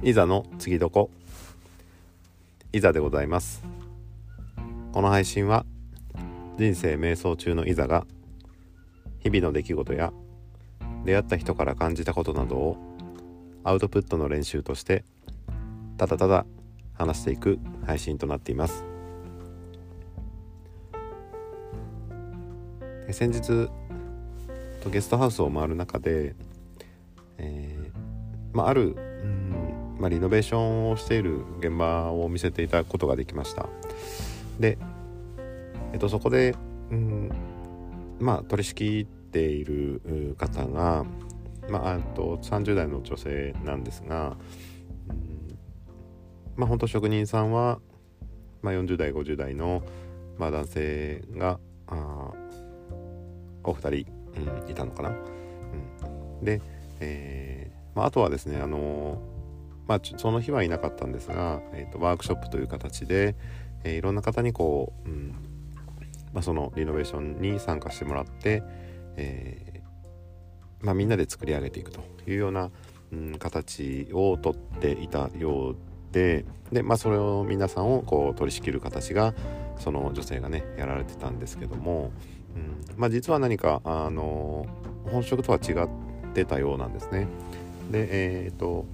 いざの次どこ？いざでございます。この配信は人生瞑想中のいざが日々の出来事や出会った人から感じたことなどをアウトプットの練習としてただただ話していく配信となっています。先日ゲストハウスを回る中で、えーまあ、あるまあ、リノベーションをしている現場を見せていただくことができましたで、えっと、そこで、うんまあ、取り仕切っている方が、まあ、あと30代の女性なんですが、うんまあ本当職人さんは、まあ、40代50代の、まあ、男性があお二人、うん、いたのかな。うん、で、えーまあ、あとはですねあのまあ、その日はいなかったんですが、えーと、ワークショップという形で、えー、いろんな方にこう、うんまあ、そのリノベーションに参加してもらって、えー、まあ、みんなで作り上げていくというような、うん、形をとっていたようでで、まあ、それを皆さんをこう取り仕切る形がその女性がねやられてたんですけども、うんまあ、実は何かあの本職とは違ってたようなんですね。でえっ、ー、と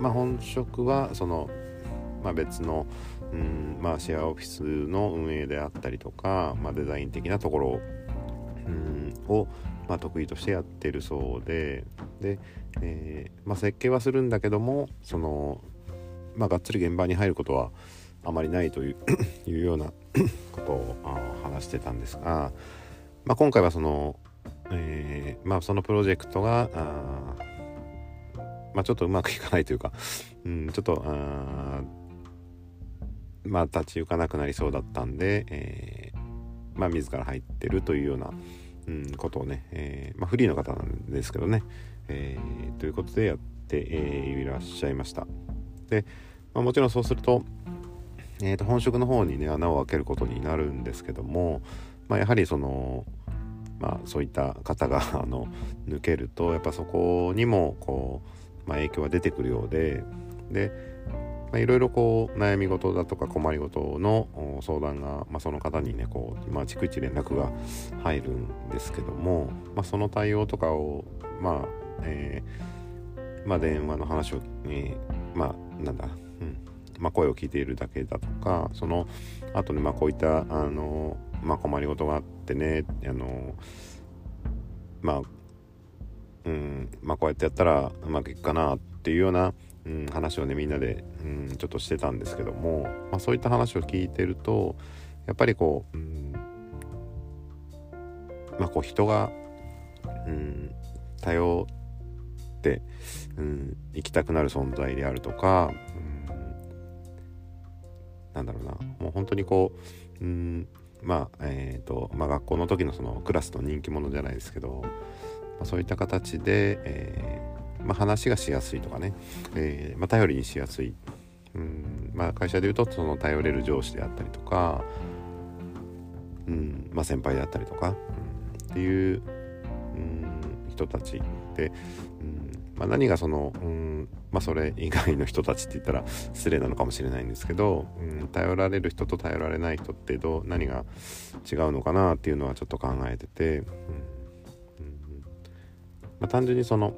まあ、本職はその、まあ、別の、うんまあ、シェアオフィスの運営であったりとか、まあ、デザイン的なところ、うん、を、まあ、得意としてやってるそうでで、えーまあ、設計はするんだけどもその、まあ、がっつり現場に入ることはあまりないという いうような ことを話してたんですが、まあ、今回はその、えーまあ、そのプロジェクトがあまあ、ちょっとうまくいかないというか、うん、ちょっとあまあ立ち行かなくなりそうだったんで、えー、まあ自ら入ってるというような、うん、ことをね、えー、まあ、フリーの方なんですけどね、えー、ということでやって、えー、いらっしゃいました。で、まあ、もちろんそうすると,、えー、と本職の方にね穴を開けることになるんですけども、まあ、やはりそのまあ、そういった方があの抜けるとやっぱそこにもこうまあ、影響が出てくるようでで、いろいろこう悩み事だとか困りごとの相談が、まあ、その方にねこう、まあ、逐一連絡が入るんですけども、まあ、その対応とかをまあえー、まあ、電話の話を、えー、まあなんだ、うんまあ、声を聞いているだけだとかその後にまあこういったあの、まあ、困りごとがあってねあのまあうんまあ、こうやってやったらうまくいくかなっていうような、うん、話をねみんなで、うん、ちょっとしてたんですけども、まあ、そういった話を聞いてるとやっぱりこう、うんまあ、こう人が、うん、頼って、うん、生きたくなる存在であるとか、うん、なんだろうなもう本当にこう、うんまあえーとまあ、学校の時のそのクラスの人気者じゃないですけどまあ、そういった形で、えー、まあ、話がしやすいとかね、えー、まあ、頼りにしやすい、うんまあ、会社でいうとその頼れる上司であったりとか、うんま、先輩であったりとか、うん、っていう、うん、人たちで、うんま、何がその、うんま、それ以外の人たちって言ったら失礼なのかもしれないんですけど、うん、頼られる人と頼られない人ってどう何が違うのかなっていうのはちょっと考えてて、うん。まあ、単純にその、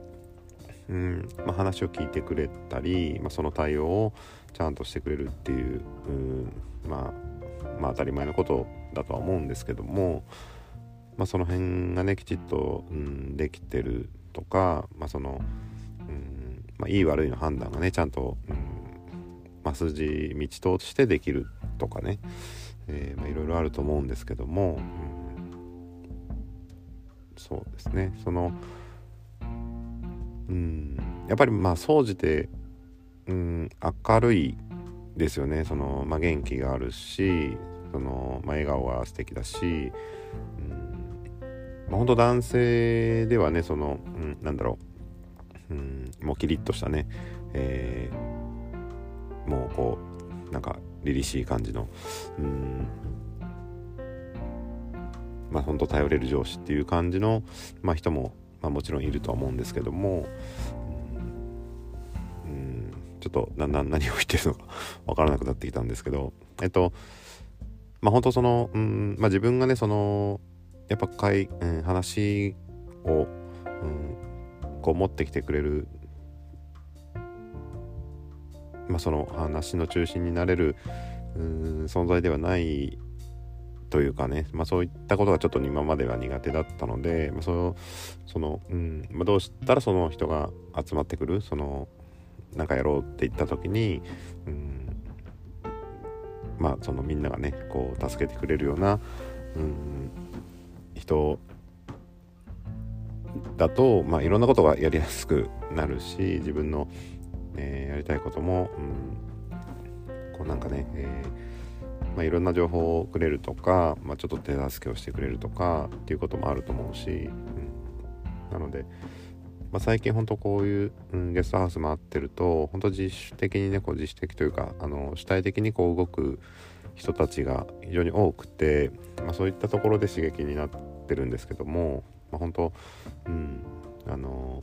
うんまあ、話を聞いてくれたり、まあ、その対応をちゃんとしてくれるっていう、うまあ、まあ当たり前のことだとは思うんですけども、まあ、その辺がねきちっと、うん、できてるとか、まあそのうんまあ、いい悪いの判断がねちゃんと、うんまあ、筋道としてできるとかね、いろいろあると思うんですけども、うん、そうですね。その、うん。やっぱりまあ総じて、うん、明るいですよね。その、まあ、元気があるしその、まあ、笑顔が素敵だし、うん。まあ、本当男性ではねその、うん、なんだろう、うん、もうキリッとしたね、えー、もうこうなんか凛々しい感じの、うん、まあ本当頼れる上司っていう感じの、まあ、人もまあ、もちろんいるとは思うんですけども、うんちょっとだんだん何を言ってるのか わからなくなってきたんですけどえっとまあ本当そのうんまあ自分がねそのやっぱかい、うん、話を、うん、こう持ってきてくれるまあその話の中心になれるうん存在ではないというかね、まあ、そういったことがちょっと今までは苦手だったので、まあ、そのその、うんまあ、どうしたらその人が集まってくるそのなんかやろうって言った時に、うん、まあそのみんながねこう助けてくれるような、うん、人だと、まあ、いろんなことがやりやすくなるし自分の、えー、やりたいことも、うん、こうなんかね、えーまあ、いろんな情報をくれるとか、まあ、ちょっと手助けをしてくれるとかっていうこともあると思うし、うん、なので、まあ、最近本当こういう、うん、ゲストハウス回ってると本当自主的にねこう自主的というかあの主体的にこう動く人たちが非常に多くて、まあ、そういったところで刺激になってるんですけども、まあ、本当うんあの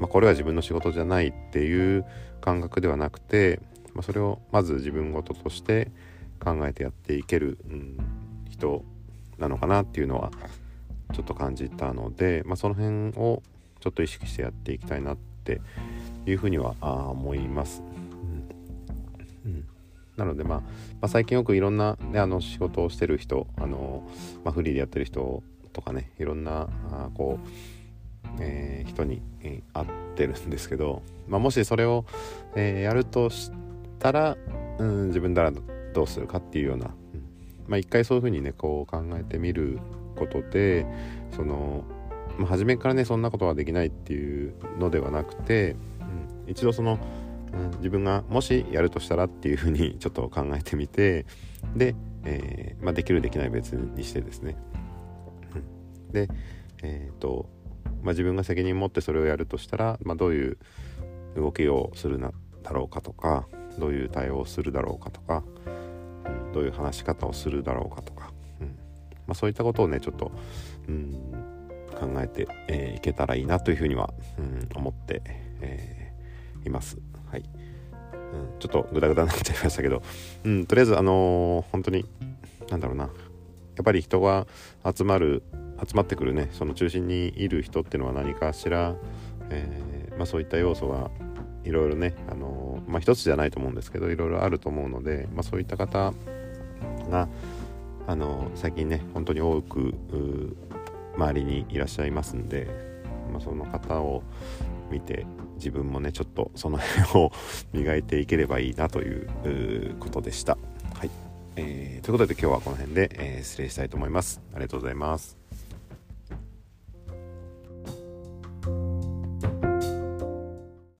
まあ、これは自分の仕事じゃないっていう感覚ではなくて、まあ、それをまず自分事として考えてやっていける、うん、人なのかなっていうのはちょっと感じたので、まあ、その辺をちょっと意識してやっていきたいなっていうふうには思います。うん、うん、なので、まあ、まあ、最近よくいろんな、ね、あの仕事をしてる人あの、まあ、フリーでやってる人とかねいろんなあこう、えー、人に、えー、会ってるんですけど、まあ、もしそれを、えー、やるとしたら、うん、自分ならどうするかっていうような、まあ、一回そういうふうにねこう考えてみることでその、まあ、初めからねそんなことはできないっていうのではなくて、うん、一度その、うん、自分がもしやるとしたらっていうふうに ちょっと考えてみてで、えー、まあ、できるできない別にしてですね、うん、でえっ、ー、と、ま自分が責任を持ってそれをやるとしたら、まどういう動きをするなだろうかとかどういう対応をするだろうかとか、どういう話し方をするだろうかとか、うん。まあ、そういったことをねちょっと、うん、考えて、えー、いけたらいいなというふうには、うん、思って、えー、います。はい、うん、ちょっとグダグダになっちゃいましたけど、うん、とりあえずあのー、本当になんだろうな。やっぱり人が集まる集まってくるねその中心にいる人っていうのは何かしら、えーまあ、そういった要素がいろいろね、あのー、まあ、一つじゃないと思うんですけどいろいろあると思うので、まあ、そういった方があの最近ね本当に多く周りにいらっしゃいますんで、まあ、その方を見て自分もねちょっとその辺を 磨いていければいいなということでした。はい、えー、ということで今日はこの辺で、えー、失礼したいと思います。ありがとうございます。